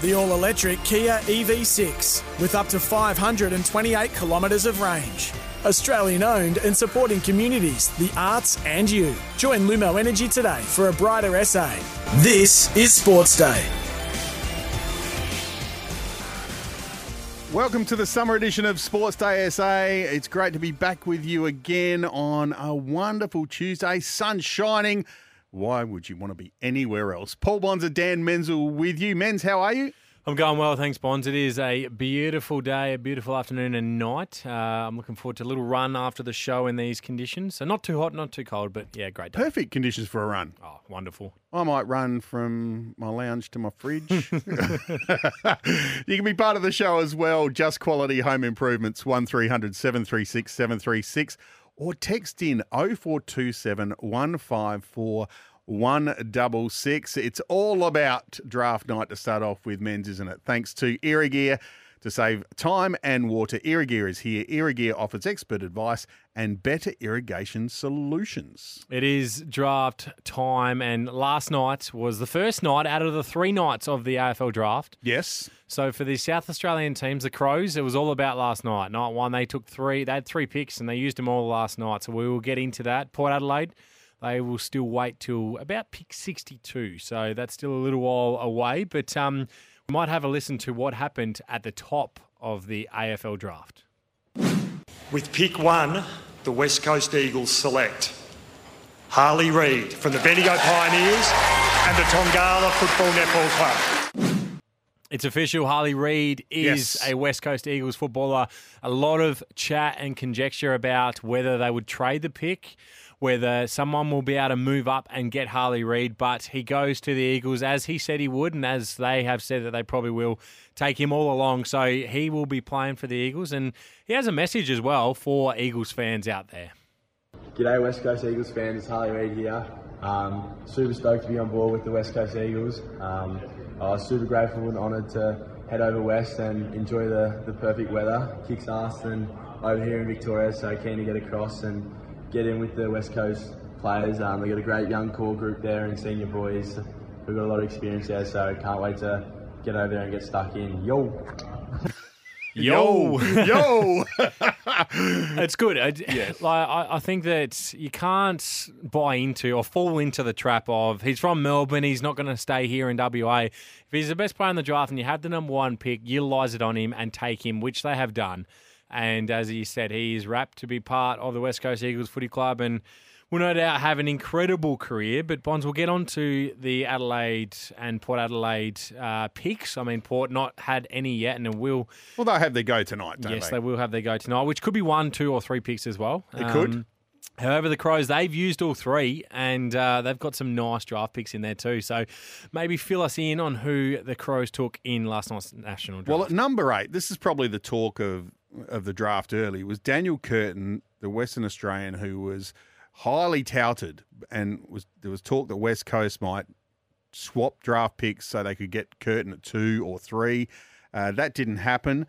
the all electric Kia EV6 with up to 528 kilometres of range. Australian owned and supporting communities, the arts, and you. Join Lumo Energy today for a brighter SA. This is Sports Day. Welcome to the summer edition of Sports Day SA. It's great to be back with you again on a wonderful Tuesday, sun shining. Why would you want to be anywhere else? Paul Bonsor Dan Menzel with you. Menz, how are you? I'm going well, thanks, Bonds. It is a beautiful day, a beautiful afternoon and night. Uh, I'm looking forward to a little run after the show in these conditions. So not too hot, not too cold, but yeah, great day. Perfect conditions for a run. Oh, wonderful. I might run from my lounge to my fridge. you can be part of the show as well. Just Quality Home Improvements, 1300 736 736, or text in 0427 154 166. It's all about draft night to start off with Menz, isn't it? Thanks to Irrigear. To save time and water, Irrigear is here. Irrigear offers expert advice and better irrigation solutions. It is draft time, and last night was the first night out of the three nights of the AFL draft. Yes. So for the South Australian teams, the Crows, it was all about last night. Night one, they took three, they had three picks, and they used them all last night. So we will get into that. Port Adelaide they will still wait till about pick 62. So that's still a little while away. But um, we might have a listen to what happened at the top of the AFL draft. With pick one, the West Coast Eagles select Harley Reid from the Bendigo Pioneers and the Tongala Football Netball Club. It's official. Harley Reid is yes. a West Coast Eagles footballer. A lot of chat and conjecture about whether they would trade the pick whether someone will be able to move up and get Harley Reid, but he goes to the Eagles as he said he would, and as they have said that they probably will take him all along. So he will be playing for the Eagles, and he has a message as well for Eagles fans out there. G'day, West Coast Eagles fans. It's Harley Reid here. Um, super stoked to be on board with the West Coast Eagles. Um, I was super grateful and honoured to head over west and enjoy the, the perfect weather. Kicks ass and over here in Victoria, so keen to get across and get in with the West Coast players. Um, they've got a great young core group there and senior boys. We've got a lot of experience there, so can't wait to get over there and get stuck in. Yo! Yo, yo, it's good. I, yes. like, I, I, think that you can't buy into or fall into the trap of he's from Melbourne, he's not going to stay here in WA. If he's the best player in the draft and you have the number one pick, utilize it on him and take him, which they have done. And as he said, he is rapt to be part of the West Coast Eagles Footy Club and will no doubt have an incredible career. But Bonds, will get on to the Adelaide and Port Adelaide uh, picks. I mean, Port not had any yet, and will. Well, they'll have their go tonight, yes, they? they? will have their go tonight, which could be one, two, or three picks as well. It um, could. However, the Crows, they've used all three and uh, they've got some nice draft picks in there too. So maybe fill us in on who the Crows took in last night's national draft. Well, at number eight, this is probably the talk of of the draft early was Daniel Curtin, the Western Australian, who was highly touted, and was there was talk that West Coast might swap draft picks so they could get Curtin at two or three. Uh, that didn't happen,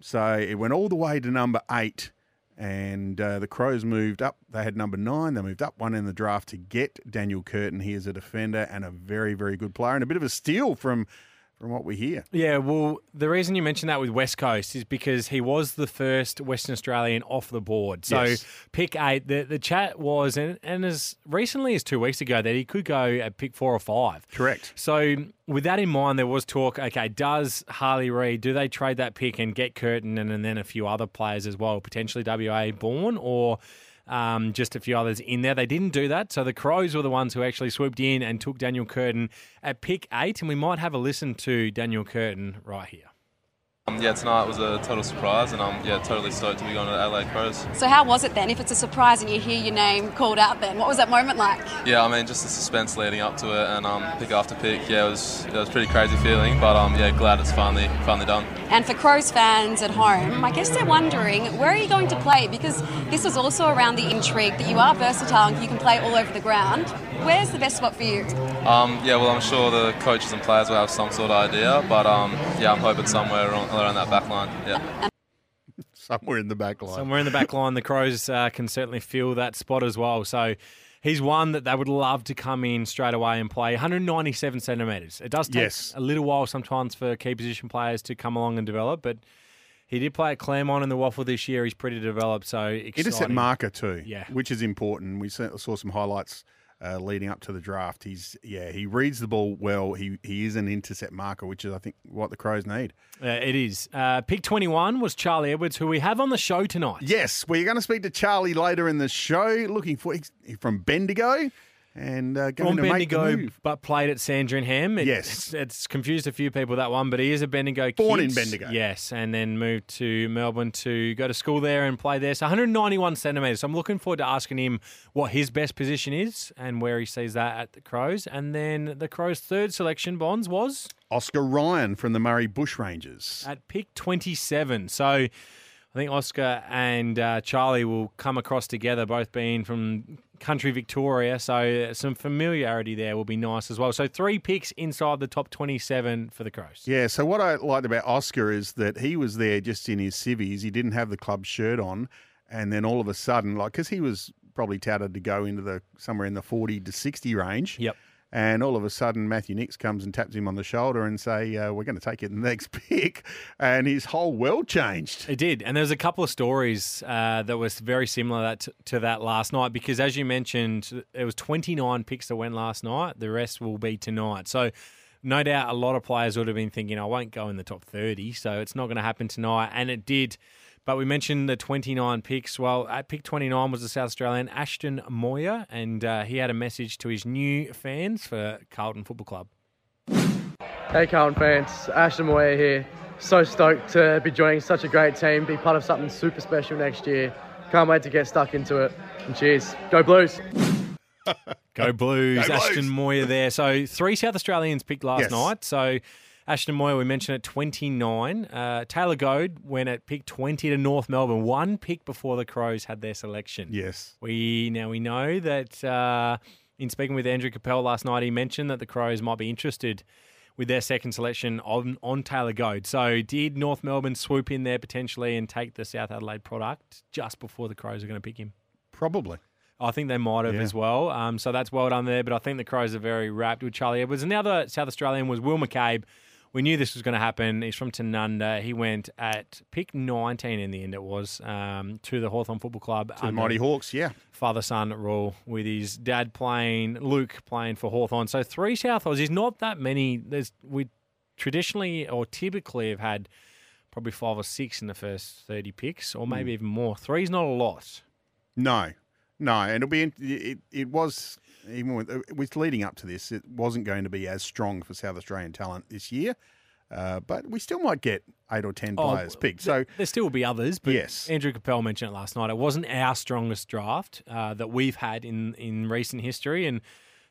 so it went all the way to number eight. And uh, the Crows moved up. They had number nine. They moved up one in the draft to get Daniel Curtin. He is a defender and a very, very good player, and a bit of a steal from from what we hear. Yeah, well, the reason you mentioned that with West Coast is because he was the first Western Australian off the board. So yes. pick eight, the, the chat was, and, and as recently as two weeks ago, that he could go at pick four or five. Correct. So with that in mind, there was talk, okay, does Harley Reid, do they trade that pick and get Curtin and, and then a few other players as well, potentially WA born, or um, just a few others in there. They didn't do that. So the Crows were the ones who actually swooped in and took Daniel Curtin at pick eight. And we might have a listen to Daniel Curtin right here. Um, yeah, tonight was a total surprise, and I'm yeah totally stoked to be going to the Adelaide Crows. So how was it then? If it's a surprise and you hear your name called out, then what was that moment like? Yeah, I mean just the suspense leading up to it, and um, pick after pick. Yeah, it was it was pretty crazy feeling, but um, yeah, glad it's finally finally done. And for Crows fans at home, I guess they're wondering where are you going to play because this was also around the intrigue that you are versatile and you can play all over the ground. Where's the best spot for you? Um, yeah, well, I'm sure the coaches and players will have some sort of idea, but um, yeah, I'm hoping somewhere around, around that back line. Yeah. Somewhere in the back line. Somewhere in the back line, the Crows uh, can certainly fill that spot as well. So He's one that they would love to come in straight away and play 197 centimetres. It does take Yes. a little while sometimes for key position players to come along and develop, but he did play at Claremont in the WAFL this year. He's pretty developed, so exciting. Intercept marker too, Yeah. which is important. We saw saw some highlights uh, leading up to the draft. He's yeah, he reads the ball well. He he is an intercept marker, which is I think what the Crows need. Uh, it is. Uh, pick 21 was Charlie Edwards, who we have on the show tonight. Yes, we're going to speak to Charlie later in the show. Looking for he's from Bendigo and uh, going From to make the Bendigo, move. but played at Sandringham. It, Yes. It's, it's confused a few people, that one, but he is a Bendigo kid. Born in Bendigo. Yes, and then moved to Melbourne to go to school there and play there. So 191 centimetres. So I'm looking forward to asking him what his best position is and where he sees that at the Crows. And then the Crows' third selection, Bonds, was Oscar Ryan from the Murray Bushrangers. at pick 27. So I think Oscar and uh, Charlie will come across together, both being from country Victoria. So some familiarity there will be nice as well. So three picks inside the top 27 for the Crows. Yeah, so what I liked about Oscar is that he was there just in his civvies. He didn't have the club shirt on. And then all of a sudden, like, because he was probably touted to go into the somewhere in the 40 to 60 range. Yep. And all of a sudden, Matthew Nicks comes and taps him on the shoulder and say, uh, "We're going to take you in the next pick," and his whole world changed. It did, and there was a couple of stories uh, that was very similar that to that last night because, as you mentioned, it was 29 picks that went last night. The rest will be tonight. So, no doubt, a lot of players would have been thinking, "I won't go in the top 30," so it's not going to happen tonight, and it did. But we mentioned the 29 picks. Well, at pick 29 was the South Australian Ashton Moir, and uh, he had a message to his new fans for Carlton Football Club. Hey Carlton fans, Ashton Moir here. So stoked to be joining such a great team, be part of something super special next year. Can't wait to get stuck into it. And cheers. Go Blues! Go Blues, Go Ashton Blues. Moir there. So three South Australians picked last Yes. night. So Ashton Moir, we mentioned at 29. Uh, Taylor Goad went at pick 20 to North Melbourne, one pick before the Crows had their selection. Yes. We now we know that uh, in speaking with Andrew Capel last night, he mentioned that the Crows might be interested with their second selection on on Taylor Goad. So did North Melbourne swoop in there potentially and take the South Adelaide product just before the Crows are going to pick him? Probably. I think they might have Yeah. as well. Um, so that's well done there. But I think the Crows are very rapt with Charlie Edwards. And the other South Australian was Will McCabe. We knew this was going to happen. He's from Tanunda. He went at pick 19 in the end, it was, um, to the Hawthorn Football Club. To the Mighty Hawks, yeah. Father son rule with his dad playing, Luke playing for Hawthorn. So three South Aussies, not that many. There's We traditionally or typically have had probably five or six in the first 30 picks, or maybe even more. Three's not a lot. No, no, and it'll be. It, it was even with, uh, with leading up to this, it wasn't going to be as strong for South Australian talent this year. Uh, but we still might get eight or ten Oh, players picked. So there still will be others, but Yes. Andrew Capel mentioned it last night. It wasn't our strongest draft uh, that we've had in in recent history, and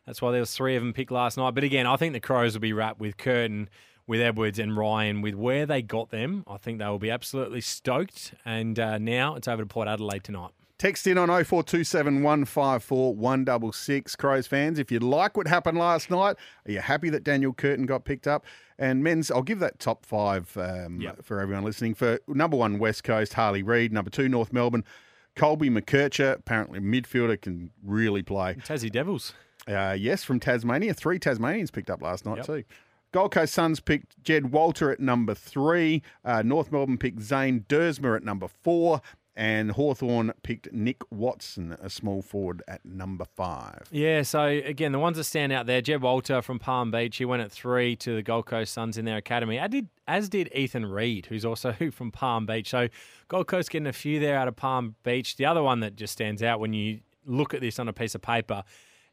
that's why there was three of them picked last night. But again, I think the Crows will be rapt with Curtin, with Edwards and Ryan, with where they got them. I think they will be absolutely stoked. And uh, now it's over to Port Adelaide tonight. Text in on 0427 154 166. Crows fans, if you like what happened last night, are you happy that Daniel Curtin got picked up? And Menz, I'll give that top five um, Yep. for everyone listening. For number one, West Coast, Harley Reid. Number two, North Melbourne, Colby McKercher. Apparently, a midfielder can really play. Tassie Devils. Uh, yes, from Tasmania. Three Tasmanians picked up last night, Yep. too. Gold Coast Suns picked Jed Walter at number three. Uh, North Melbourne picked Zane Duursma at number four. And Hawthorn picked Nick Watson, a small forward, at number five. Yeah, so again, the ones that stand out there, Jed Walter from Palm Beach, he went at three to the Gold Coast Suns in their academy. As did, as did Ethan Read, who's also from Palm Beach. So Gold Coast getting a few there out of Palm Beach. The other one that just stands out when you look at this on a piece of paper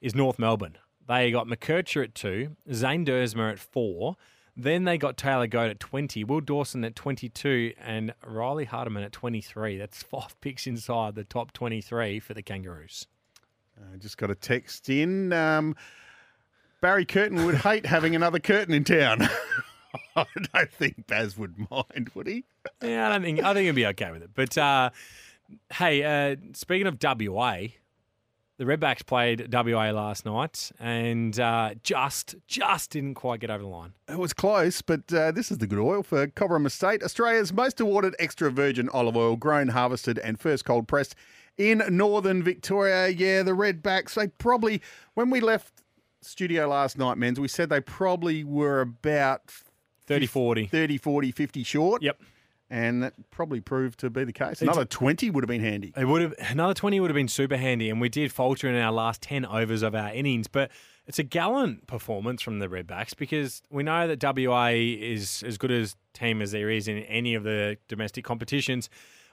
is North Melbourne. They got McKercher at two, Zane Duursma at four. Then they got Taylor Goad at 20, Will Dawson at 22, and Riley Hardeman at 23. That's five picks inside the top 23 for the Kangaroos. I just got a text in. Um, Barry Curtin would hate having another Curtin in town. I don't think Baz would mind, would he? Yeah, I don't think I think he'd be okay with it. But uh, hey, uh, speaking of WA, the Redbacks played WA last night and uh, just just didn't quite get over the line. It was close, but uh, this is the good oil for Cobram Estate, Australia's most awarded extra virgin olive oil, grown, harvested, and first cold pressed in northern Victoria. Yeah, the Redbacks, they probably, when we left studio last night, Menz, we said they probably were about 30 40. 30, 40, 50 short. Yep. And that probably proved to be the case. Another 20 would have been handy. It would have another twenty would have been super handy, and we did falter in our last ten overs of our innings. But it's a gallant performance from the Redbacks because we know that WA is as good as team as there is in any of the domestic competitions.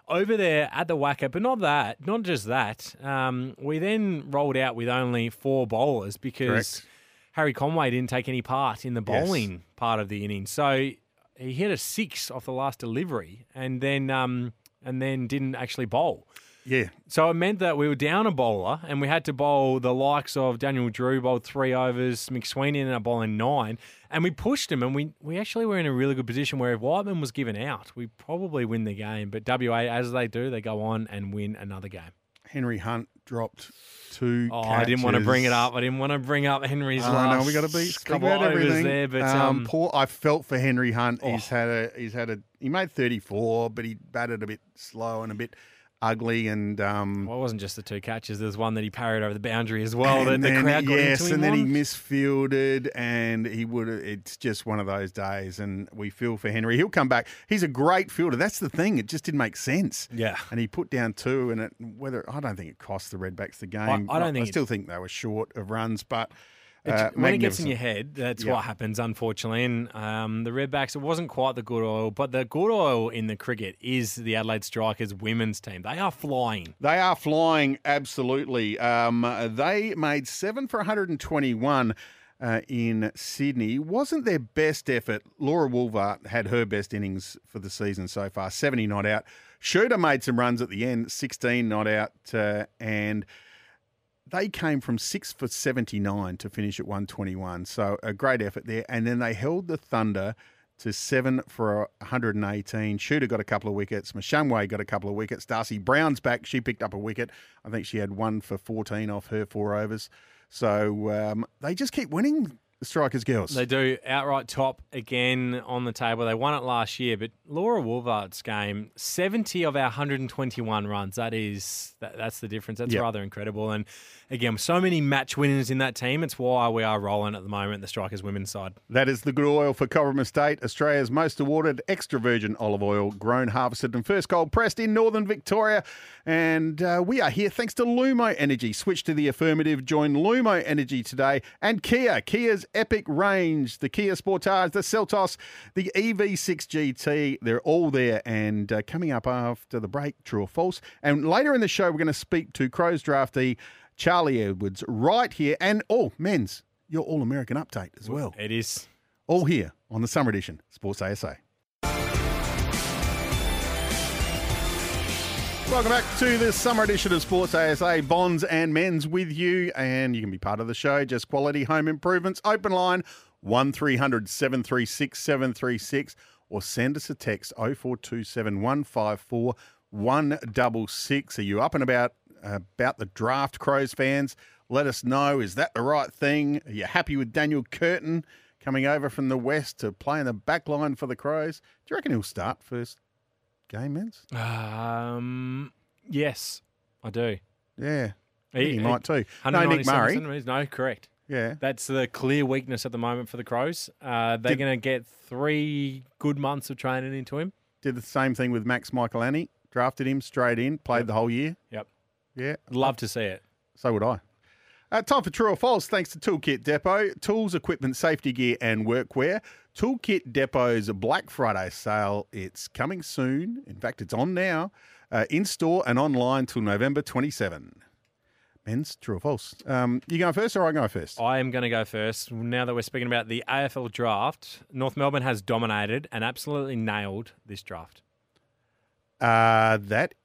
Over there at the WACA, but not that, not just that. Um, we then rolled out with only four bowlers because Correct. Harry Conway didn't take any part in the Yes. bowling part of the innings. So he hit a six off the last delivery, and then um, and then didn't actually bowl. Yeah. So it meant that we were down a bowler and we had to bowl the likes of Daniel Drew bowled three overs, McSweeney ended up bowling nine, and we pushed him and we, we actually were in a really good position where if Whiteman was given out, we probably win the game. But WA, as they do, they go on and win another game. Henry Hunt dropped two. Oh, I didn't want to bring it up. I didn't want to bring up Henry's Oh, last no, we got to be couple about everything. there, but um, um, poor. I felt for Henry Hunt. Oh. He's had a. He's had a. He made thirty four, but he batted a bit slow and a bit ugly. And um, well, it wasn't just the two catches. There's one that he parried over the boundary as well. and that the then- crowd got yes, into him and then he misfielded, and he would. It's just one of those days, and we feel for Henry. He'll come back. He's a great fielder. That's the thing. It just didn't make sense. Yeah. and he put down two, and it whether I don't think it cost the Redbacks the game. I don't think I still think they were short of runs, but. Uh, when it gets in your head, that's what happens, unfortunately. And um, the Redbacks, it wasn't quite the good oil, but the good oil in the cricket is the Adelaide Strikers women's team. They are flying. They are flying, absolutely. Um, they made seven for 121 uh, in Sydney. Wasn't their best effort. Laura Wolvaardt had her best innings for the season so far, 70 not out. Shooter made some runs at the end, 16 not out. Uh, and they came from six for 79 to finish at 121. So a great effort there. And then they held the Thunder to seven for 118. Shooter got a couple of wickets. Mushangwe got a couple of wickets. Darcie Brown's back. She picked up a wicket. I think she had one for 14 off her four overs. So um, they just keep winning, Strikers girls. They do outright top again on the table. They won it last year, but Laura Wolvaardt's game, 70 of our 121 runs. That is, that, that's the difference. That's Yep. rather incredible. And again, so many match winners in that team. It's why we are rolling at the moment, the Strikers women's side. That is the good oil for Cobram Estate, Australia's most awarded extra virgin olive oil, grown, harvested, and first cold pressed in northern Victoria. And uh, we are here thanks to Lumo Energy. Switch to the affirmative. Join Lumo Energy today. And Kia, Kia's epic range, the Kia Sportage, the Seltos, the EV6 GT. They're all there. And uh, coming up after the break, true or false. And later in the show, we're going to speak to Crows draftee Charlie Edwards right here. And oh, Menz, your All American update as well. It is. All here on the Summer Edition, Sports ASA. Welcome back to the summer edition of Sports ASA, Bonds and Menz with you. And you can be part of the show. Just quality home improvements. Open line 1300 736 736 or send us a text 0427 154 166. Are you up and about about the draft, Crows fans? Let us know. Is that the right thing? Are you happy with Daniel Curtin coming over from the West to play in the back line for the Crows? Do you reckon he'll start first game, Menz? Um, yes, I do. Yeah. Think he, might too. No, 197 Nick Murray. centimetres. No, correct. Yeah. That's the clear weakness at the moment for the Crows. Uh, they're going to get three good months of training into him. Did the same thing with Max Michalanney. Drafted him straight in, played the whole year. Yep. Yeah. Love to see it. So would I. Uh, time for true or false. Thanks to Toolkit Depot. Tools, equipment, safety gear, and workwear. Toolkit Depot's Black Friday sale. It's coming soon. In fact, it's on now. Uh, in store and online till November 27. Menz true or false. Um, you going first or I go first? I am going to go first. Now that we're speaking about the AFL draft, North Melbourne has dominated and absolutely nailed this draft. Uh, that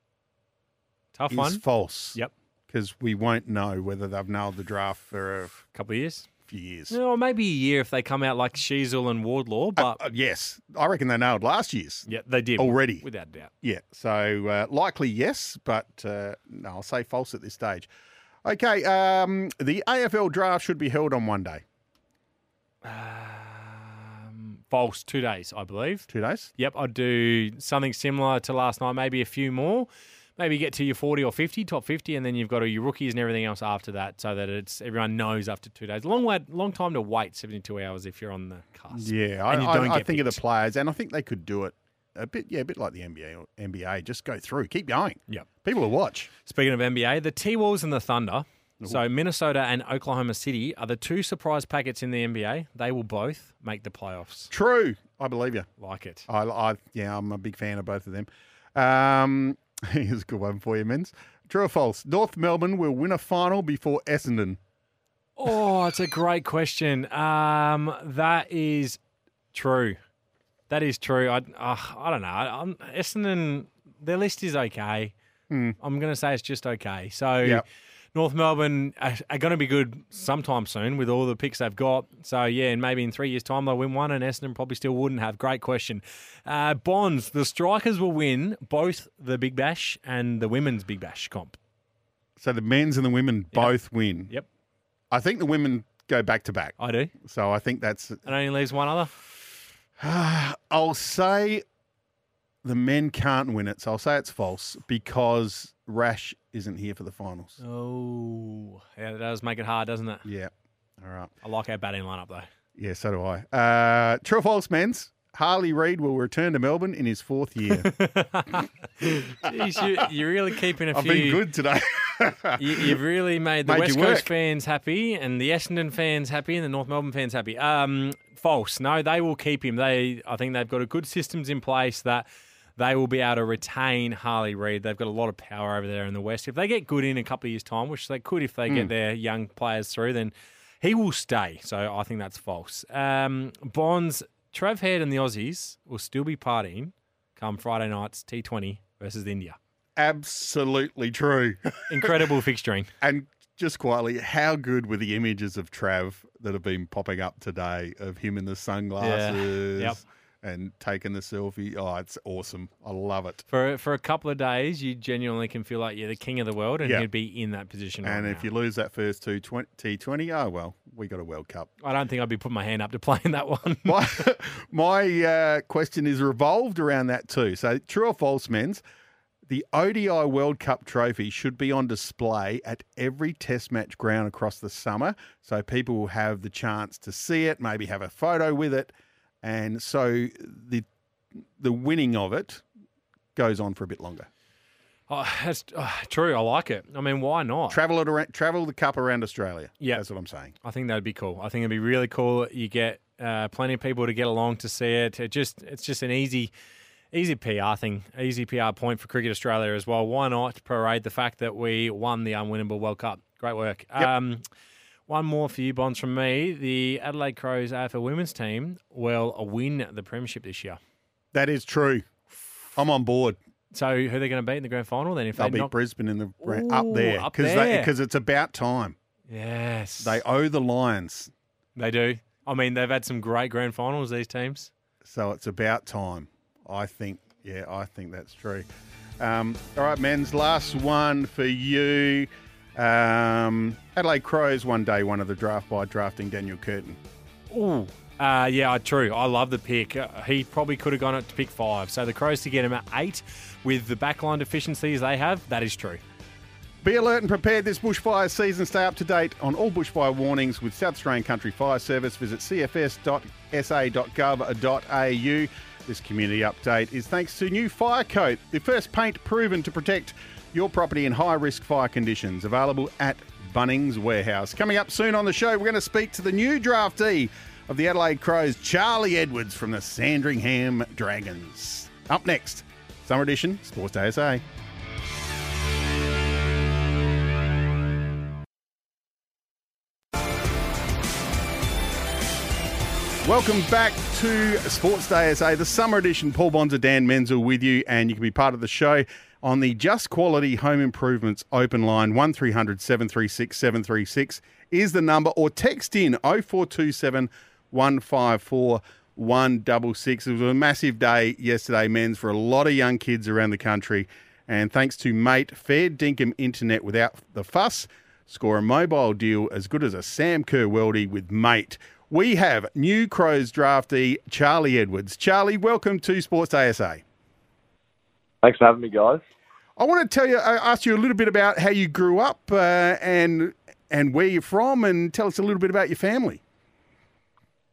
Tough is one. false. Yep. Because we won't know whether they've nailed the draft for a couple of years. A few years. Or maybe a year if they come out like Sheezel and Wardlaw, but Uh, yes, I reckon they nailed last year's. yeah, they did already. without a doubt. Yeah, so uh, likely yes, but uh, no, I'll say false at this stage. Okay, um, the AFL draft should be held on one day, Um, false. Two days, I believe. two days. Yep, I'd do something similar to last night, maybe a few more. Maybe get to your 40 or 50, top 50, and then you've got all your rookies and everything else after that, so that it's everyone knows after two days. Long way, long time to wait 72 hours if you're on the cusp. Yeah, I, I, I think of the players, and I think they could do it a bit. Yeah, a bit like the NBA. Or NBA, just go through, keep going. Yep. People will watch. Speaking of NBA, the T Wolves and the Thunder. So Minnesota and Oklahoma City are the two surprise packets in the NBA. They will both make the playoffs. True, I believe you. Like it. I, I yeah, I'm a big fan of both of them. Um, here's a good one for you, Menz. True or false? North Melbourne will win a final before Essendon. Oh, it's a great question. Um, that is true. That is true. I uh, I don't know. I'm, Essendon, their list is okay. I'm going to say it's just okay. So Yep. North Melbourne are, are going to be good sometime soon with all the picks they've got. So yeah, and maybe in three years' time they'll win one, and Essendon probably still wouldn't have. Great question. Uh, Bonds, the Strikers will win both the Big Bash and the Women's Big Bash comp. So the men's and the women both win. Yep, I think the women go back to back. I do. So I think that's. And only leaves one other. I'll say the men can't win it. So I'll say it's false because Rash isn't here for the finals. Oh, yeah, that does make it hard, doesn't it? Yeah. All right. I like our batting lineup though. Yeah, so do I. Uh, true or false, Menz? Harley Reid will return to Melbourne in his fourth year. Jeez, you, you're really keeping a I've few. I've been good today. You, you've really made the Made West Coast work. fans happy, and the Essendon fans happy, and the North Melbourne fans happy. Um, false. No, they will keep him. They, I think they've got a good systems in place that they will be able to retain Harley Reid. They've got a lot of power over there in the West. If they get good in a couple of years' time, which they could if they Hmm. get their young players through, then he will stay. So I think that's false. Um, Bonds, Trav Head, and the Aussies will still be partying come Friday night's T20 versus India. Absolutely true. Incredible fixturing. And just quietly, how good were the images of Trav that have been popping up today of him in the sunglasses Yep. And taking the selfie? Oh, it's awesome. I love it. For for a couple of days, you genuinely can feel like you're the king of the world, and Yeah. he'd be in that position. And right if now. you lose that first two T20, oh, well, we got a World Cup. I don't think I'd be putting my hand up to play in that one. My, my uh, question is revolved around that too. So, true or false, Menz? The ODI World Cup trophy should be on display at every test match ground across the summer so people will have the chance to see it, maybe have a photo with it. And so the the winning of it goes on for a bit longer. Oh, that's oh, true. I like it. I mean, why not? Travel it around, travel the cup around Australia. Yeah. that's what I'm saying. I think that'd be cool. I think it'd be really cool. You get uh, plenty of people to get along to see it. It just it's just an easy easy PR thing, easy PR point for Cricket Australia as well. Why not parade the fact that we won the unwinnable World Cup? Great work. Um, one more for you, Bonds, from me. The Adelaide Crows AFL women's team will win the premiership this year. That is true. I'm on board. So who are they going to beat in the grand final then? If They'll they beat knock... Brisbane in the up Ooh, there up because there. because it's about time. Yes, They owe the Lions, they do. I mean, they've had some great grand finals. These teams. so it's about time. I think. Yeah, I think that's true. Um, all right, Menz last one for you. Um, Adelaide Crows one day one of the draft by drafting Daniel Curtin. Ooh. Uh, yeah, true. I love the pick. Uh, he probably could have gone up to pick five. So the Crows to get him at eight with the backline deficiencies they have, that is true. Be alert and prepared this bushfire season. Stay up to date on all bushfire warnings with South Australian Country Fire Service. Visit cfs.sa.gov.au. This community update is thanks to New Fire Coat, the first paint proven to protect your property in high risk fire conditions. Available at Bunnings Warehouse. Coming up soon on the show, we're going to speak to the new draftee of the Adelaide Crows, Charlie Edwards from the Sandringham Dragons. Up next, Summer Edition, Sports Day SA. Welcome back to Sports Day SA, the summer edition. Paul Bonsor, Dan Menzel with you, and you can be part of the show on the Just Quality Home Improvements open line. 1300 736 736 is the number, or text in 0427 154 166. It was a massive day yesterday, Menz, for a lot of young kids around the country. And thanks to mate Fair Dinkum Internet without the fuss, score a mobile deal as good as a Sam Kerr Weldy with mate. We have new Crows draftee Charlie Edwards. Charlie, welcome to Sports ASA. Thanks for having me, guys. I want to tell you, I asked you a little bit about how you grew up uh, and and where you're from, and tell us a little bit about your family.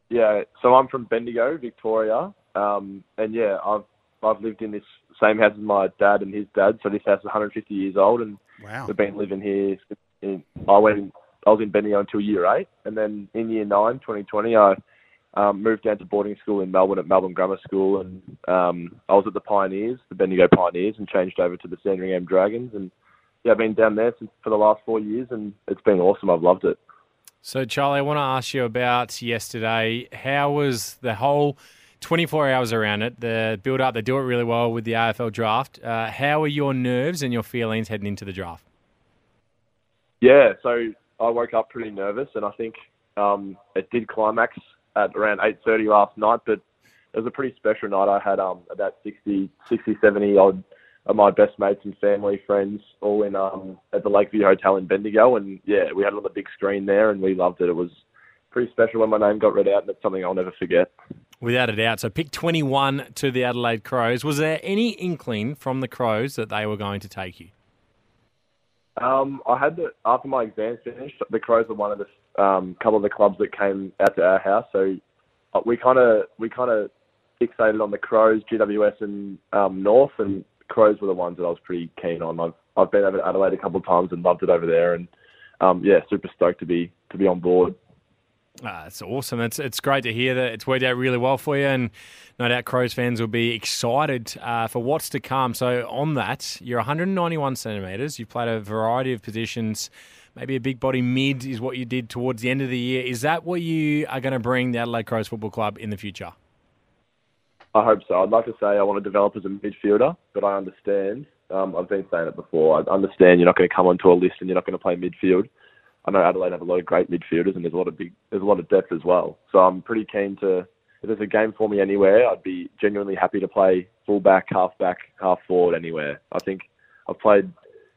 Yeah, so I'm from Bendigo, Victoria, um, and yeah, I've I've lived in this same house as my dad and his dad. So this house is 150 years old, and wow. we've been living here. In, I went, I was in Bendigo until year eight, and then in year nine, 2020, I um, moved down to boarding school in Melbourne at Melbourne Grammar School, and um, I was at the Pioneers, the Bendigo Pioneers, and changed over to the Sandringham Dragons, and yeah, I've been down there since, for the last four years, and it's been awesome. I've loved it. So, Charlie, I want to ask you about yesterday. How was the whole 24 hours around it, the build up? They do it really well with the AFL draft. Uh, how are your nerves and your feelings heading into the draft? Yeah, so I woke up pretty nervous, and I think um, it did climax at around 8.30 last night, but it was a pretty special night. I had um, about 60, 60, 70 odd of my best mates and family, friends, all in um, at the Lakeview Hotel in Bendigo, and yeah, we had it on the big screen there, and we loved it. It was pretty special when my name got read out, and it's something I'll never forget. Without a doubt. So, pick 21 to the Adelaide Crows. Was there any inkling from the Crows that they were going to take you? Um, I had the after my exams finished, the Crows were one of the um, couple of the clubs that came out to our house. So uh, we kind of we kind of fixated on the Crows, GWS, and um, North, and Crows were the ones that I was pretty keen on. I've I've been over to Adelaide a couple of times and loved it over there, and um, yeah, super stoked to be to be on board. Ah, it's awesome. It's it's great to hear that it's worked out really well for you, and no doubt Crows fans will be excited uh, for what's to come. So on that, you're 191 centimetres. You've played a variety of positions. Maybe a big body mid is what you did towards the end of the year. Is that what you are going to bring the Adelaide Crows Football Club in the future? I hope so. I'd like to say I want to develop as a midfielder, but I understand. Um, I've been saying it before. I understand you're not going to come onto a list and you're not going to play midfield. I know Adelaide have a lot of great midfielders and there's a lot of big, there's a lot of depth as well. So I'm pretty keen to. If there's a game for me anywhere, I'd be genuinely happy to play fullback, halfback, half forward anywhere. I think I've played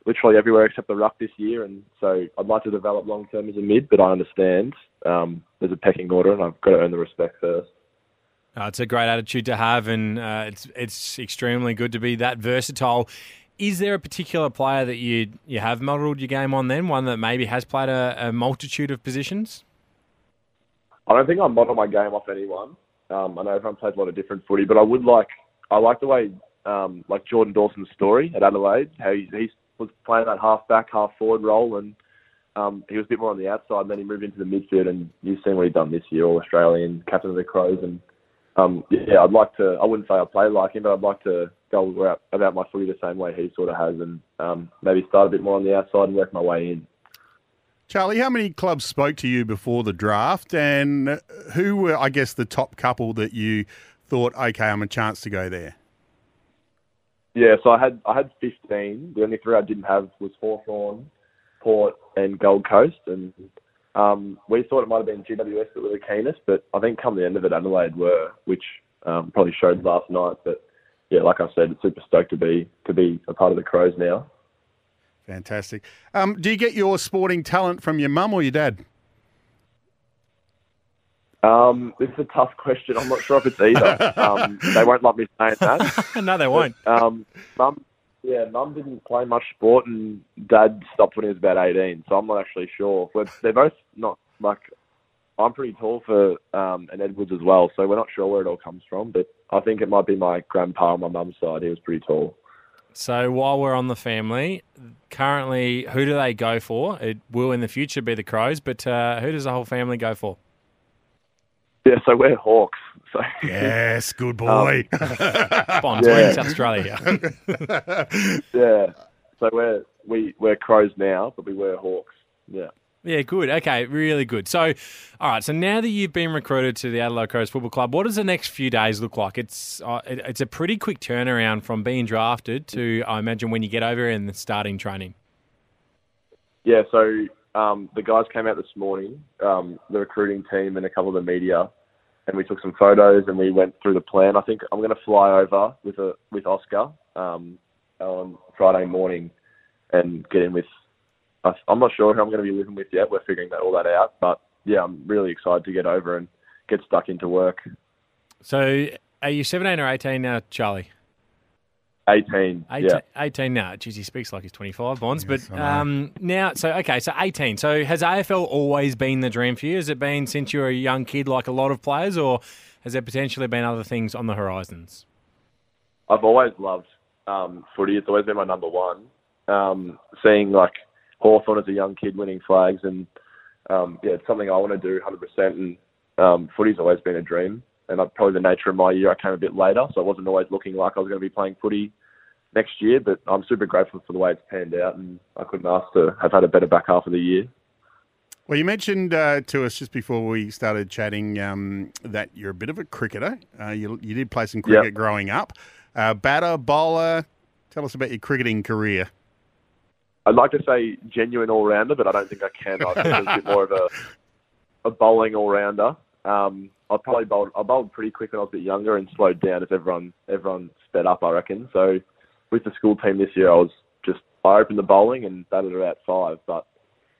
literally everywhere except the ruck this year, and so I'd like to develop long term as a mid. But I understand um, there's a pecking order, and I've got to earn the respect first. Uh, it's a great attitude to have, and uh, it's it's extremely good to be that versatile. Is there a particular player that you you have modelled your game on? Then one that maybe has played a, a multitude of positions. I don't think I model my game off anyone. Um, I know everyone plays a lot of different footy, but I would like I like the way um, like Jordan Dawson's story at Adelaide, how he, he was playing that half back, half forward role, and um, he was a bit more on the outside, and then he moved into the midfield, and you've seen what he's done this year, all Australian, captain of the Crows, and um, yeah, I'd like to. I wouldn't say I play like him, but I'd like to go about my footy the same way he sort of has, and um, maybe start a bit more on the outside and work my way in. Charlie, how many clubs spoke to you before the draft, and who were, I guess, the top couple that you thought, okay, I'm a chance to go there? Yeah, so I had I had 15. The only three I didn't have was Hawthorn, Port, and Gold Coast, and um, we thought it might have been GWS that were the keenest, but I think come the end of it, Adelaide were, which um, probably showed last night. But yeah, like I said, super stoked to be to be a part of the Crows now. Fantastic. Um, do you get your sporting talent from your mum or your dad? Um, this is a tough question. I'm not sure if it's either. um, they won't let me say that. no, they won't. But, um, mum, yeah, mum didn't play much sport, and dad stopped when he was about 18. So I'm not actually sure. But they're both not like I'm pretty tall for um, an Edwards as well, so we're not sure where it all comes from. But I think it might be my grandpa on my mum's side. He was pretty tall. So while we're on the family, currently, who do they go for? It will in the future be the Crows, but uh, who does the whole family go for? Yeah, so we're Hawks. So yes, good boy. Um, Bonds, yeah. we're in South Australia. yeah, so we're we we're Crows now, but we were Hawks. Yeah. Yeah, good. Okay, really good. So, all right. So now that you've been recruited to the Adelaide Crows Football Club, what does the next few days look like? It's uh, it, it's a pretty quick turnaround from being drafted to, I imagine, when you get over and starting training. Yeah. So um, the guys came out this morning, um, the recruiting team and a couple of the media, and we took some photos and we went through the plan. I think I'm going to fly over with a with Oscar um, on Friday morning and get in with I'm not sure who I'm going to be living with yet. We're figuring that all that out, but yeah, I'm really excited to get over and get stuck into work. So, are you 17 or 18 now, Charlie? 18. 18, Yeah. 18 now. Geez, he speaks like he's 25, Bonds. but um, now, so, okay, so 18. So has AFL always been the dream for you? Has it been since you were a young kid like a lot of players, or has there potentially been other things on the horizons? I've always loved um, footy. It's always been my number one. Um, seeing like Hawthorn as a young kid winning flags and um, yeah, it's something I want to do 100%. And um, footy's always been a dream. And uh, probably the nature of my year, I came a bit later, so I wasn't always looking like I was going to be playing footy next year. But I'm super grateful for the way it's panned out, and I couldn't ask to have had a better back half of the year. Well, you mentioned uh, to us just before we started chatting um, that you're a bit of a cricketer. Uh, you, you did play some cricket Yep. growing up. Uh, batter, bowler. Tell us about your cricketing career. I'd like to say genuine all rounder, but I don't think I can. I'm a bit more of a a bowling all rounder. Um, I probably bowled I bowled pretty quick when I was a bit younger and slowed down as everyone everyone sped up. I reckon. So with the school team this year, I was just I opened the bowling and batted about five, but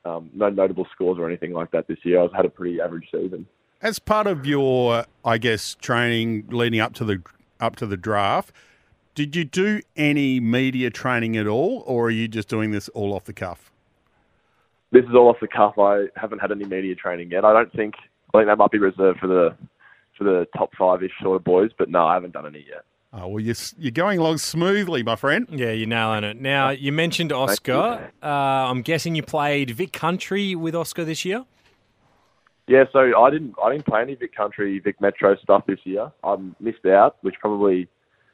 um, no notable scores or anything like that this year. I've had a pretty average season. As part of your, I guess, training leading up to the up to the draft, did you do any media training at all, or are you just doing this all off the cuff? This is all off the cuff. I haven't had any media training yet. I don't think. I think that might be reserved for the for the top five ish sort of boys. But no, I haven't done any yet. Oh well, you're you're going along smoothly, my friend. Yeah, you're nailing it. Now, you mentioned Oscar. Uh, I'm guessing you played Vic Country with Oscar this year? Yeah, so I didn't I didn't play any Vic Country, Vic Metro stuff this year. I missed out, which probably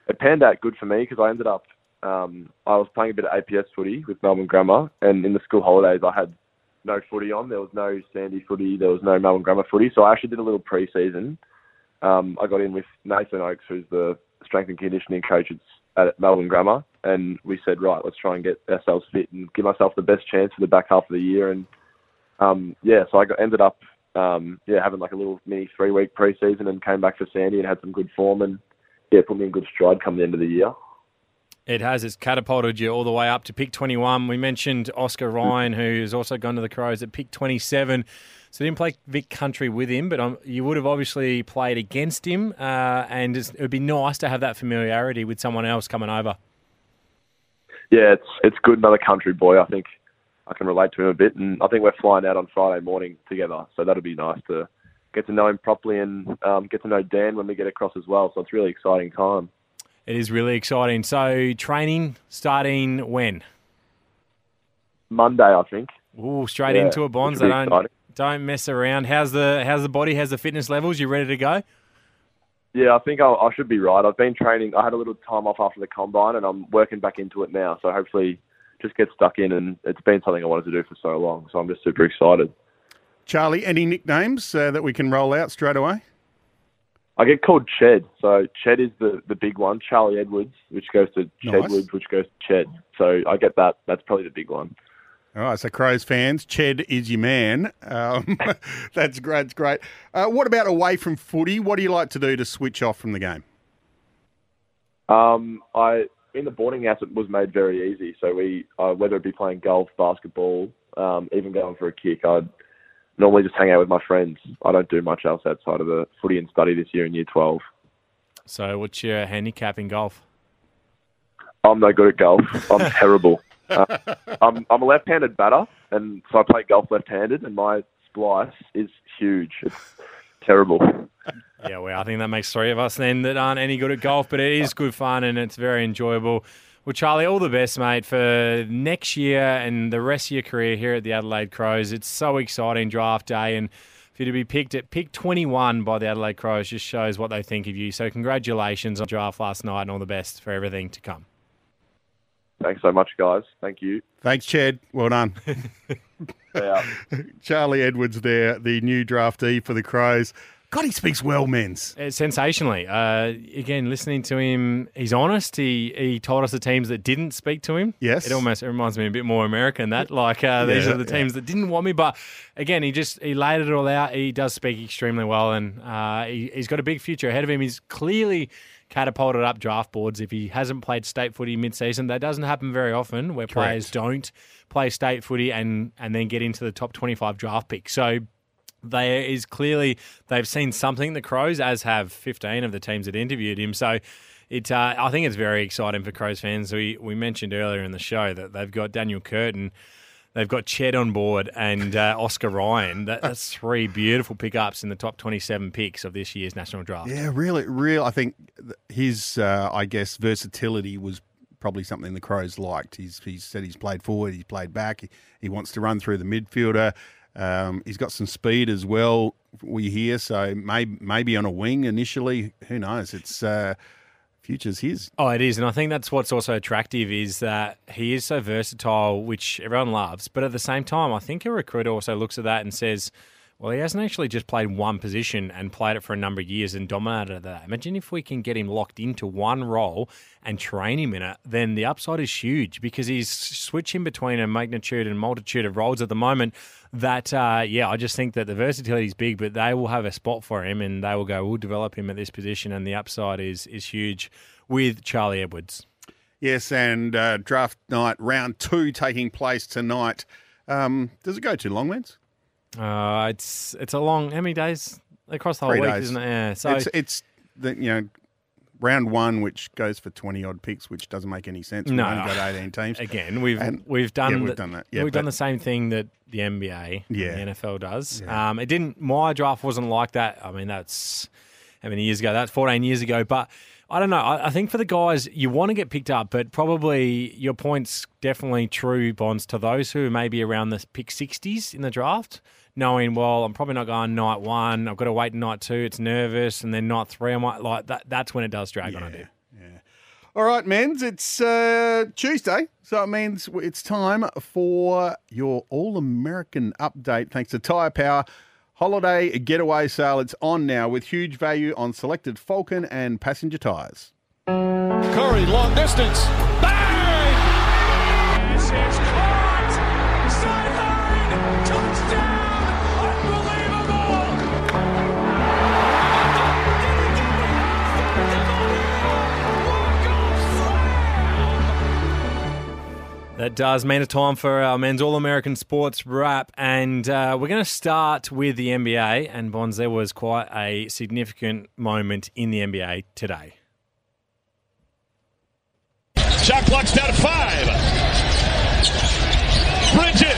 it panned out good for me because I ended up um, I was playing a bit of APS footy with Melbourne Grammar, and in the school holidays I had no footy on. There was no Sandy footy, there was no Melbourne Grammar footy, so I actually did a little pre-season. Um, I got in with Nathan Oakes, who's the strength and conditioning coach at Melbourne Grammar, and we said, right, let's try and get ourselves fit and give myself the best chance for the back half of the year. And um, yeah, so I got, ended up um, yeah having like a little mini three week preseason and came back for Sandy and had some good form and yeah put me in good stride come the end of the year. It has. It's catapulted you all the way up to pick 21. We mentioned Oscar Ryan, who has also gone to the Crows at pick 27. So didn't play Vic Country with him, but um, you would have obviously played against him, uh, and it would be nice to have that familiarity with someone else coming over. Yeah, it's it's good another country boy. I think I can relate to him a bit, and I think we're flying out on Friday morning together, so that'll be nice to get to know him properly and um, get to know Dan when we get across as well. So it's really exciting time. It is really exciting. So training starting when? Monday, I think. Ooh, straight Yeah, into a Bonds. which will They don't exciting. don't mess around. How's the how's the body? How's the fitness levels? You ready to go? Yeah, I think I'll, I should be right. I've been training. I had a little time off after the combine, and I'm working back into it now. So hopefully, just get stuck in. And it's been something I wanted to do for so long. So I'm just super excited. Charlie, any nicknames uh, that we can roll out straight away? I get called Ched. So Ched is the, the big one. Charlie Edwards, which goes to Nice. Chedwards, which goes to Ched. So I get that. That's probably the big one. All right, so Crows fans, Ched is your man. Um, that's great. That's great. Uh, what about away from footy? What do you like to do to switch off from the game? Um, I in the boarding house it was made very easy. So we uh, whether it be playing golf, basketball, um, even going for a kick, I'd normally just hang out with my friends. I don't do much else outside of the footy and study this year in year twelve. So what's your handicap in golf? I'm no good at golf. I'm terrible. Uh, I'm I'm a left-handed batter, and so I play golf left-handed, and my splice is huge. It's terrible. Yeah, well, I think that makes three of us then that aren't any good at golf, but it is good fun and it's very enjoyable. Well, Charlie, all the best, mate, for next year and the rest of your career here at the Adelaide Crows. It's so exciting draft day, and for you to be picked at pick 21 by the Adelaide Crows just shows what they think of you. So, congratulations on draft last night and all the best for everything to come. Thanks so much, guys. Thank you. Thanks, Chad. Well done. Yeah. Charlie Edwards there, the new draftee for the Crows. God, he speaks well, Menz. Uh, sensationally. Uh, again, listening to him, he's honest. He he told us the teams that didn't speak to him. Yes. it almost it reminds me a bit more American. That like uh, these Yeah, are the teams that didn't want me. But again, he just he laid it all out. He does speak extremely well, and uh, he, he's got a big future ahead of him. He's clearly catapulted up draft boards. If he hasn't played state footy mid-season, that doesn't happen very often, where players don't play state footy and and then get into the top twenty-five draft pick. So there is clearly they've seen something the Crows, as have 15 of the teams that interviewed him. So It, uh, I think it's very exciting for Crows fans. We we mentioned earlier in the show that they've got Daniel Curtin, they've got Ched on board, and uh, Oscar Ryan. That, that's three beautiful pickups in the top twenty-seven picks of this year's national draft. Yeah, really, real. I think his, uh, I guess, versatility was probably something the Crows liked. He's he said he's played forward, he's played back. He, he wants to run through the midfielder. Um, he's got some speed as well. We hear so maybe maybe on a wing initially. Who knows? It's uh, future's his. Oh, it is, and I think that's what's also attractive is that he is so versatile, which everyone loves. But at the same time, I think a recruiter also looks at that and says, "Well, he hasn't actually just played one position and played it for a number of years and dominated that. Imagine if we can get him locked into one role and train him in it. Then the upside is huge because he's switching between a magnitude and multitude of roles at the moment. That uh, yeah, I just think that the versatility is big, but they will have a spot for him and they will go, "We'll develop him at this position," and the upside is is huge with Charlie Edwards. Yes, and uh, draft night round two taking place tonight. Um, does it go too long, Lance? Uh, it's it's a long how many days across the whole Three week, days. isn't it? Yeah. So it's it's the you know round one, which goes for twenty odd picks, which doesn't make any sense. We've No. only got eighteen teams. again, we've And- we've done yeah, we've the- done that. Yeah, we've done but- the same thing that the NBA, Yeah. and the NFL does. Yeah. Um, it didn't. My draft wasn't like that. I mean, that's how many years ago? That's fourteen years ago. But I don't know. I, I think for the guys, you want to get picked up, but probably your points definitely true bonds to those who are maybe around the pick sixties in the draft. Knowing, well, I'm probably not going night one. I've got to wait night two. It's nervous, and then night three, I might like that. That's when it does drag on a bit. All right, Menz. It's uh, Tuesday, so it means it's time for your All American update. Thanks to Tyre Power. Holiday getaway sale. It's on now with huge value on selected Falken and passenger tyres. Curry, long distance. Bang! That does mean it's time for our Menz All American Sports wrap. And uh, we're going to start with the NBA. And Bonds, there was quite a significant moment in the NBA today. Shot clock's down to five. Bridges.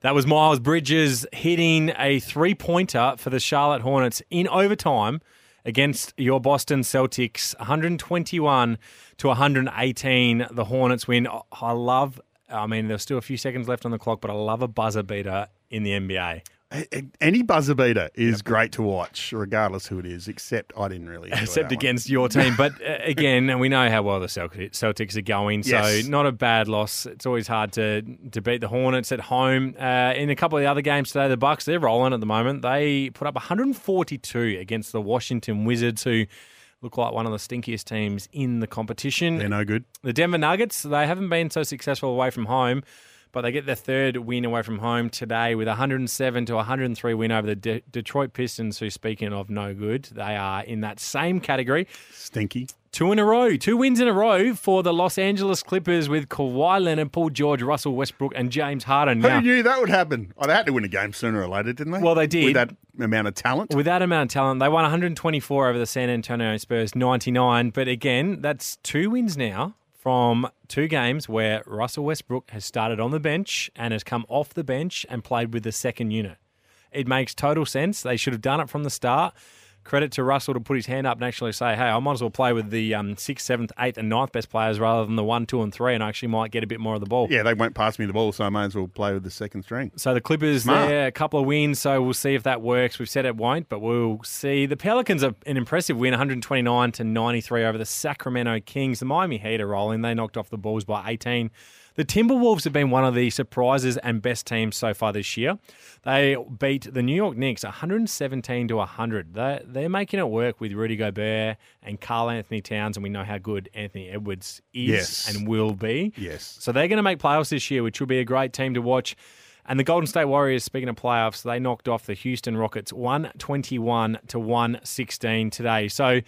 That was Miles Bridges hitting a three pointer for the Charlotte Hornets in overtime against your Boston Celtics, 121 to 118. The Hornets win. I love, I mean, there's still a few seconds left on the clock, but I love a buzzer beater in the NBA. Any buzzer beater is great to watch, regardless who it is. Except I didn't really, Except that one. against your team. But uh, again, we know how well the Cel- Celtics are going. So Yes. not a bad loss. It's always hard to to beat the Hornets at home. Uh, in a couple of the other games today, the Bucks they're rolling at the moment. They put up 142 against the Washington Wizards, who look like one of the stinkiest teams in the competition. They're no good. The Denver Nuggets, they haven't been so successful away from home, but they get their third win away from home today with 107 to 103 win over the De- Detroit Pistons, who, speaking of no good, they are in that same category. Stinky. Two in a row, two wins in a row for the Los Angeles Clippers with Kawhi Leonard, Paul George, Russell Westbrook, and James Harden. Who Now, knew that would happen? Oh, they had to win a game sooner or later, didn't they? Well, they did. With that amount of talent. With that amount of talent, they won 124 over the San Antonio Spurs, 99. But again, that's two wins now from two games where Russell Westbrook has started on the bench and has come off the bench and played with the second unit. It makes total sense. They should have done it from the start. Credit to Russell to put his hand up and actually say, hey, I might as well play with the um, sixth, seventh, eighth, and ninth best players rather than the one, two, and three, and I actually might get a bit more of the ball. Yeah, they won't pass me the ball, so I might as well play with the second string. So the Clippers Smart. there, a couple of wins, so we'll see if that works. We've said it won't, but we'll see. The Pelicans are an impressive win, 129 to 93 over the Sacramento Kings. The Miami Heat are rolling. They knocked off the Bulls by 18. The Timberwolves have been one of the surprises and best teams so far this year. They beat the New York Knicks 117 to 100. They're, they're making it work with Rudy Gobert and Karl-Anthony Towns, and we know how good Anthony Edwards is Yes. and will be. Yes. So they're going to make playoffs this year, which will be a great team to watch. And the Golden State Warriors, speaking of playoffs, they knocked off the Houston Rockets 121 to 116 today. So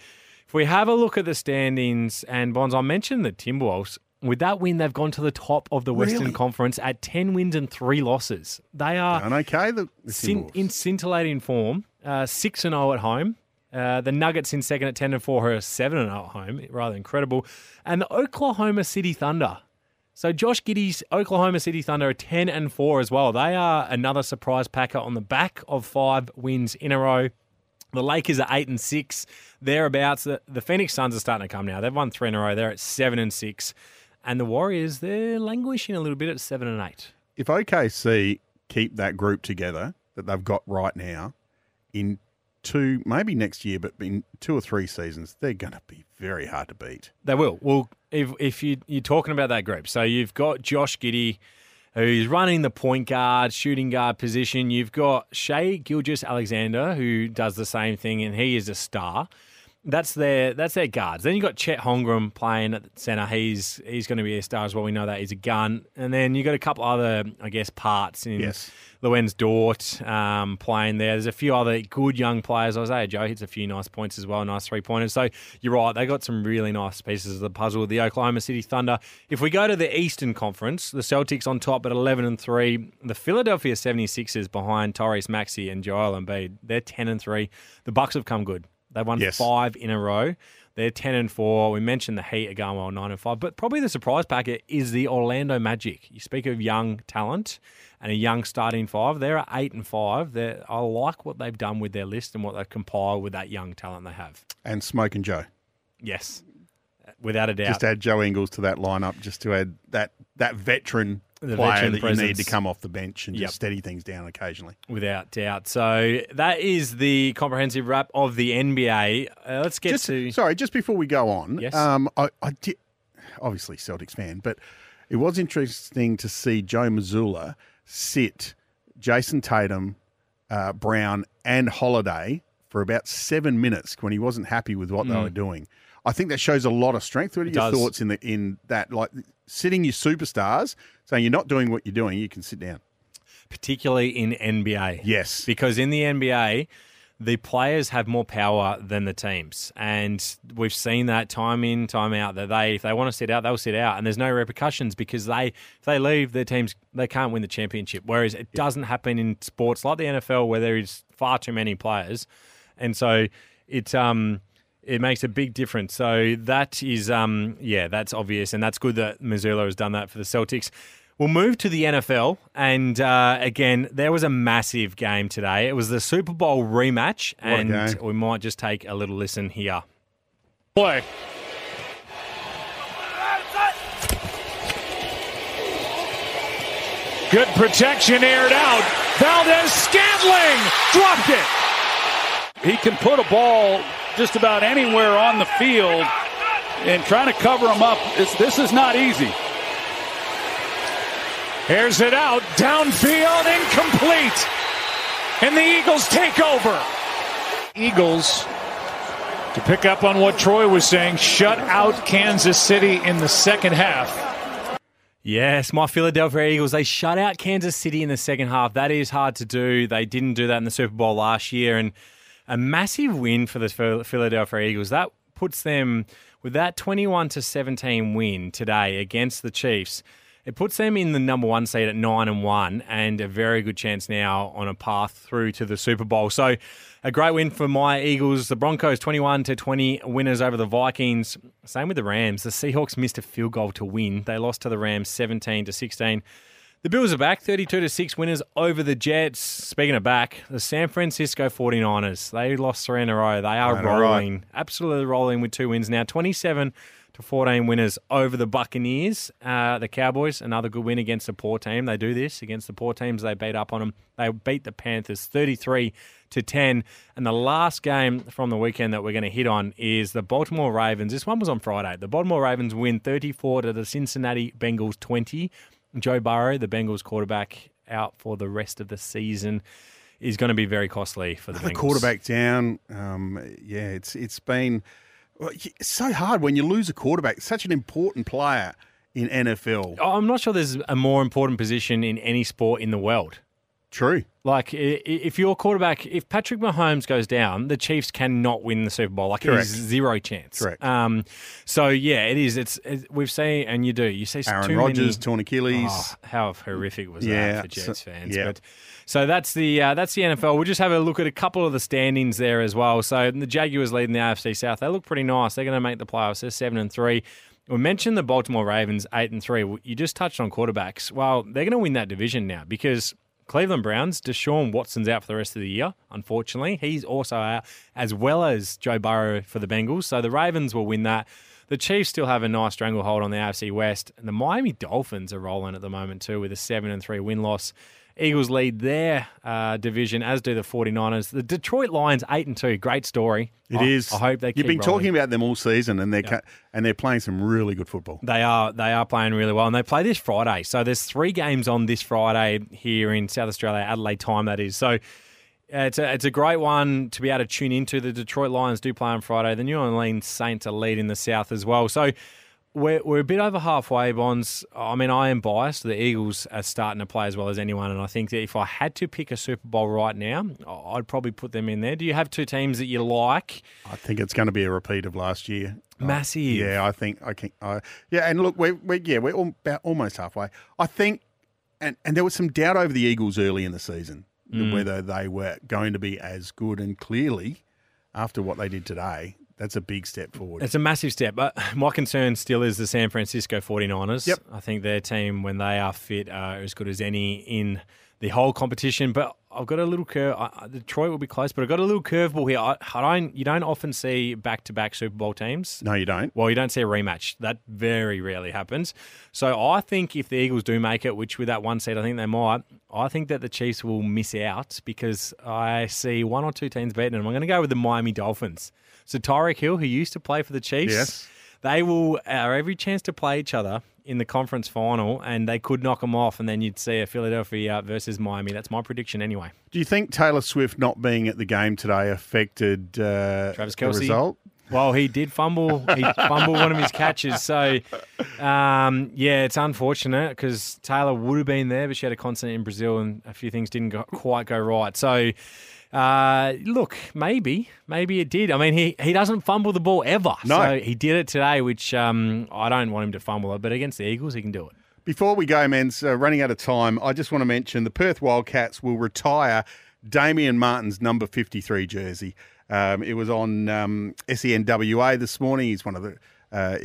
if we have a look at the standings, and Bonds, I mentioned the Timberwolves. With that win, they've gone to the top of the Western Really? Conference at 10 wins and three losses. They are Going okay, the, the Cin- Timberwolves. in scintillating form, uh, six and zero at home. Uh, the Nuggets in second at ten and four are seven and zero at home, rather incredible. And the Oklahoma City Thunder. So Josh Giddey's Oklahoma City Thunder are ten and four as well. They are another surprise packer on the back of five wins in a row. The Lakers are eight and six, thereabouts. The, the Phoenix Suns are starting to come now. They've won three in a row. They're at seven and six, and the Warriors they're languishing a little bit at seven and eight. if OKC keep that group together that they've got right now in two, maybe next year, but in two or three seasons, they're going to be very hard to beat. They will. Well, if if you you're talking about that group, so you've got Josh Giddey, who's running the point guard, shooting guard position. You've got Shai Gilgeous-Alexander, who does the same thing, and he is a star. That's their that's their guards. Then you got Chet Holmgren playing at centre. He's he's going to be a star as well. We know that he's a gun. And then you got a couple other, I guess, parts in Yes. Luguentz Dort um, playing there. There's a few other good young players. Isaiah Joe hits a few nice points as well, nice three pointers. So you're right, they got some really nice pieces of the puzzle. With the Oklahoma City Thunder. If we go to the Eastern Conference, the Celtics on top at 11 and three. The Philadelphia 76ers behind Tyrese Maxey and Joel Embiid. They're 10 and three. The Bucks have come good. They've won Yes. five in a row. They're ten and four. We mentioned the Heat are going well nine and five, but probably the surprise packet is the Orlando Magic. You speak of young talent and a young starting five. They're at eight and five. They're, I like what they've done with their list and what they've compiled with that young talent they have. And Smoke and Joe. Yes, without a doubt. Just add Joe Ingles to that lineup, just to add that that veteran The player that you need to come off the bench and Yep. just steady things down occasionally. Without doubt. So that is the comprehensive wrap of the NBA. Uh, let's get just, to. Sorry, just before we go on, Yes. um, I, I did, obviously Celtics fan, but it was interesting to see Joe Mazzulla sit Jayson Tatum, uh, Brown, and Holiday for about seven minutes when he wasn't happy with what they were doing. I think that shows a lot of strength. What are Mm. It your does. thoughts in the in that like sitting your superstars, saying you're not doing what you're doing, you can sit down. particularly in NBA. Yes. Because in the NBA, the players have more power than the teams. And we've seen that time in, time out, that they if they want to sit out, they'll sit out. And there's no repercussions because they if they leave, their teams they can't win the championship. Whereas it doesn't happen in sports like the NFL where there is far too many players. And so it's um it makes a big difference. So that is um yeah, that's obvious and that's good that Mazzulla has done that for the Celtics. We'll move to the NFL, and uh, again, there was a massive game today. It was the Super Bowl rematch, What and we might just take a little listen here. Play. Good protection aired out. Valdes-Scantling dropped it. He can put a ball just about anywhere on the field and trying to cover him up. This is not easy. Here's it out. Downfield, incomplete. And the Eagles take over. Eagles, to pick up on what Troy was saying, shut out Kansas City in the second half. Yes, my Philadelphia Eagles, they shut out Kansas City in the second half. That is hard to do. They didn't do that in the Super Bowl last year. And a massive win for the Philadelphia Eagles. That puts them with that 21 to 17 win today against the Chiefs. It puts them in the number one seed at nine and one, and a very good chance now on a path through to the Super Bowl. So, a great win for my Eagles. The Broncos twenty-one to twenty winners over the Vikings. Same with the Rams. The Seahawks missed a field goal to win. They lost to the Rams seventeen to sixteen. The Bills are back, 32 to 6 winners over the Jets. Speaking of back, the San Francisco 49ers. They lost three in a row. They are all right. rolling, absolutely rolling with two wins now. 27 to 14 winners over the Buccaneers. Uh, the Cowboys, another good win against the poor team. They do this against the poor teams. They beat up on them. They beat the Panthers 33 to 10. And the last game from the weekend that we're going to hit on is the Baltimore Ravens. This one was on Friday. The Baltimore Ravens win 34 to the Cincinnati Bengals 20. Joe Burrow, the Bengals quarterback, out for the rest of the season, is going to be very costly for the The Bengals. quarterback down. Um, yeah, it's it's been it's so hard when you lose a quarterback. Such an important player in NFL. I'm not sure there's a more important position in any sport in the world. True. Like, if your quarterback, if Patrick Mahomes goes down, the Chiefs cannot win the Super Bowl. Like, Correct. there's zero chance. Correct. Um, so yeah, it is. It's, it's we've seen, and you do. You see Aaron too Rodgers, many, torn Achilles. Oh, how horrific was Yeah, that for Jets so- fans? yeah. But so that's the uh, that's the NFL. We'll just have a look at a couple of the standings there as well. So the Jaguars leading the AFC South. They look pretty nice. They're going to make the playoffs. They're seven and three. We mentioned the Baltimore Ravens eight and three. You just touched on quarterbacks. Well, they're going to win that division now because Cleveland Browns, Deshaun Watson's out for the rest of the year, unfortunately. He's also out, as well as Joe Burrow for the Bengals. So the Ravens will win that. The Chiefs still have a nice stranglehold on the AFC West, and the Miami Dolphins are rolling at the moment too with a 7 and 3 win loss. Eagles lead their uh, division, as do the 49ers. The Detroit Lions 8 and 2. Great story. It I, is. I hope they You've been rolling. talking about them all season, and they're ca- and they're playing some really good football. They are they are playing really well, and they play this Friday. So there's three games on this Friday here in South Australia, Adelaide time. That is. So uh, it's a it's a great one to be able to tune into. The Detroit Lions do play on Friday. The New Orleans Saints are leading the South as well. So. We're, we're a bit over halfway, Bonds. I mean, I am biased. The Eagles are starting to play as well as anyone, and I think that if I had to pick a Super Bowl right now, I'd probably put them in there. Do you have two teams that you like? I think it's going to be a repeat of last year. Massive. Yeah, I think I can. I yeah, and look, we're, we're yeah, we're al- about almost halfway. I think, and and there was some doubt over the Eagles early in the season Mm. whether they were going to be as good, and clearly, after what they did today, that's a big step forward. It's a massive step, but my concern still is the San Francisco 49ers. Yep. I think their team, when they are fit, are as good as any in the whole competition. But I've got a little curve. I- Detroit will be close, but I've got a little curveball here. I, I don't. You don't often see back-to-back Super Bowl teams. no, you don't. Well, you don't see a rematch. That very rarely happens. So I think if the Eagles do make it, which with that one seed I think they might, I think that the Chiefs will miss out because I see one or two teams beating them. I'm going to go with the Miami Dolphins. So Tyreek Hill, who used to play for the Chiefs, Yes. they will have every chance to play each other in the conference final, and they could knock them off, and then you'd see a Philadelphia versus Miami. That's my prediction anyway. Do you think Taylor Swift not being at the game today affected uh, Travis the result? Well, he did fumble. He fumbled one of his catches. So, um, yeah, it's unfortunate because Taylor would have been there, but she had a concert in Brazil and a few things didn't go, quite go right. So, uh, look, maybe, maybe it did. I mean, he, he doesn't fumble the ball ever. No. So he did it today, which um, I don't want him to fumble it, but against the Eagles, he can do it. Before we go, Menz uh, running out of time, I just want to mention the Perth Wildcats will retire Damian Martin's number 53 jersey. Um, it was on um, SENWA this morning. He's one of the uh,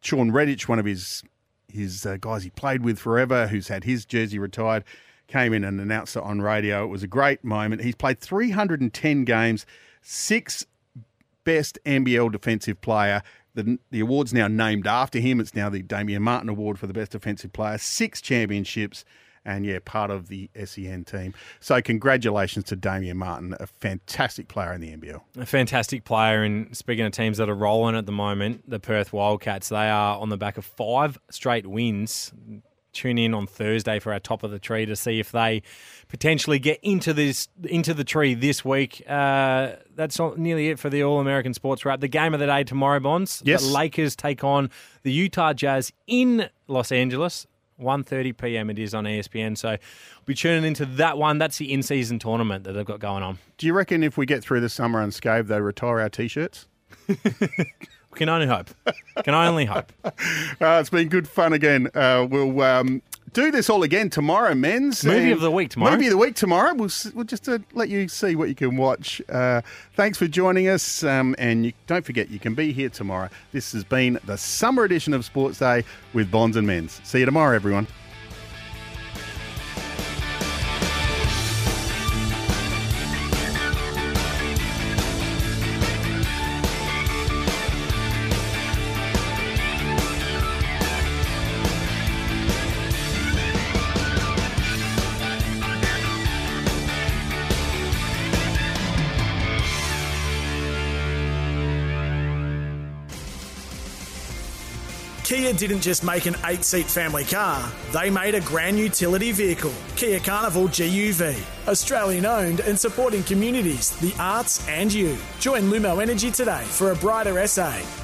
Shawn Redhage, one of his his uh, guys he played with forever, who's had his jersey retired, came in and announced it on radio. It was a great moment. He's played 310 games, six best NBL defensive player. The, the award's now named after him. It's now the Damian Martin Award for the best defensive player. Six championships, and yeah, part of the SEN team. So congratulations to Damian Martin, a fantastic player in the NBL. A fantastic player. And speaking of teams that are rolling at the moment, the Perth Wildcats, they are on the back of five straight wins. Tune in on Thursday for our top of the tree to see if they potentially get into this into the tree this week. Uh, that's not nearly it for the All American Sports Wrap. The game of the day tomorrow, Bonds. Yes. The Lakers take on the Utah Jazz in Los Angeles. 1.30 p.m. it is on ESPN. So we'll be tuning into that one. That's the in-season tournament that they've got going on. Do you reckon if we get through the summer unscathed, they retire our t-shirts? Can only hope. Can I only hope. Uh, it's been good fun again. Uh, we'll um, do this all again tomorrow, Menz. Movie of the week tomorrow. Movie of the week tomorrow. We'll, we'll just uh, let you see what you can watch. Uh, thanks for joining us. Um, and you, don't forget, you can be here tomorrow. This has been the summer edition of Sports Day with Bonds and Menz. See you tomorrow, everyone. Didn't just make an eight seat family car, they made a grand utility vehicle, Kia Carnival GUV. Australian owned and supporting communities, the arts, and you. Join Lumo Energy today for a brighter SA.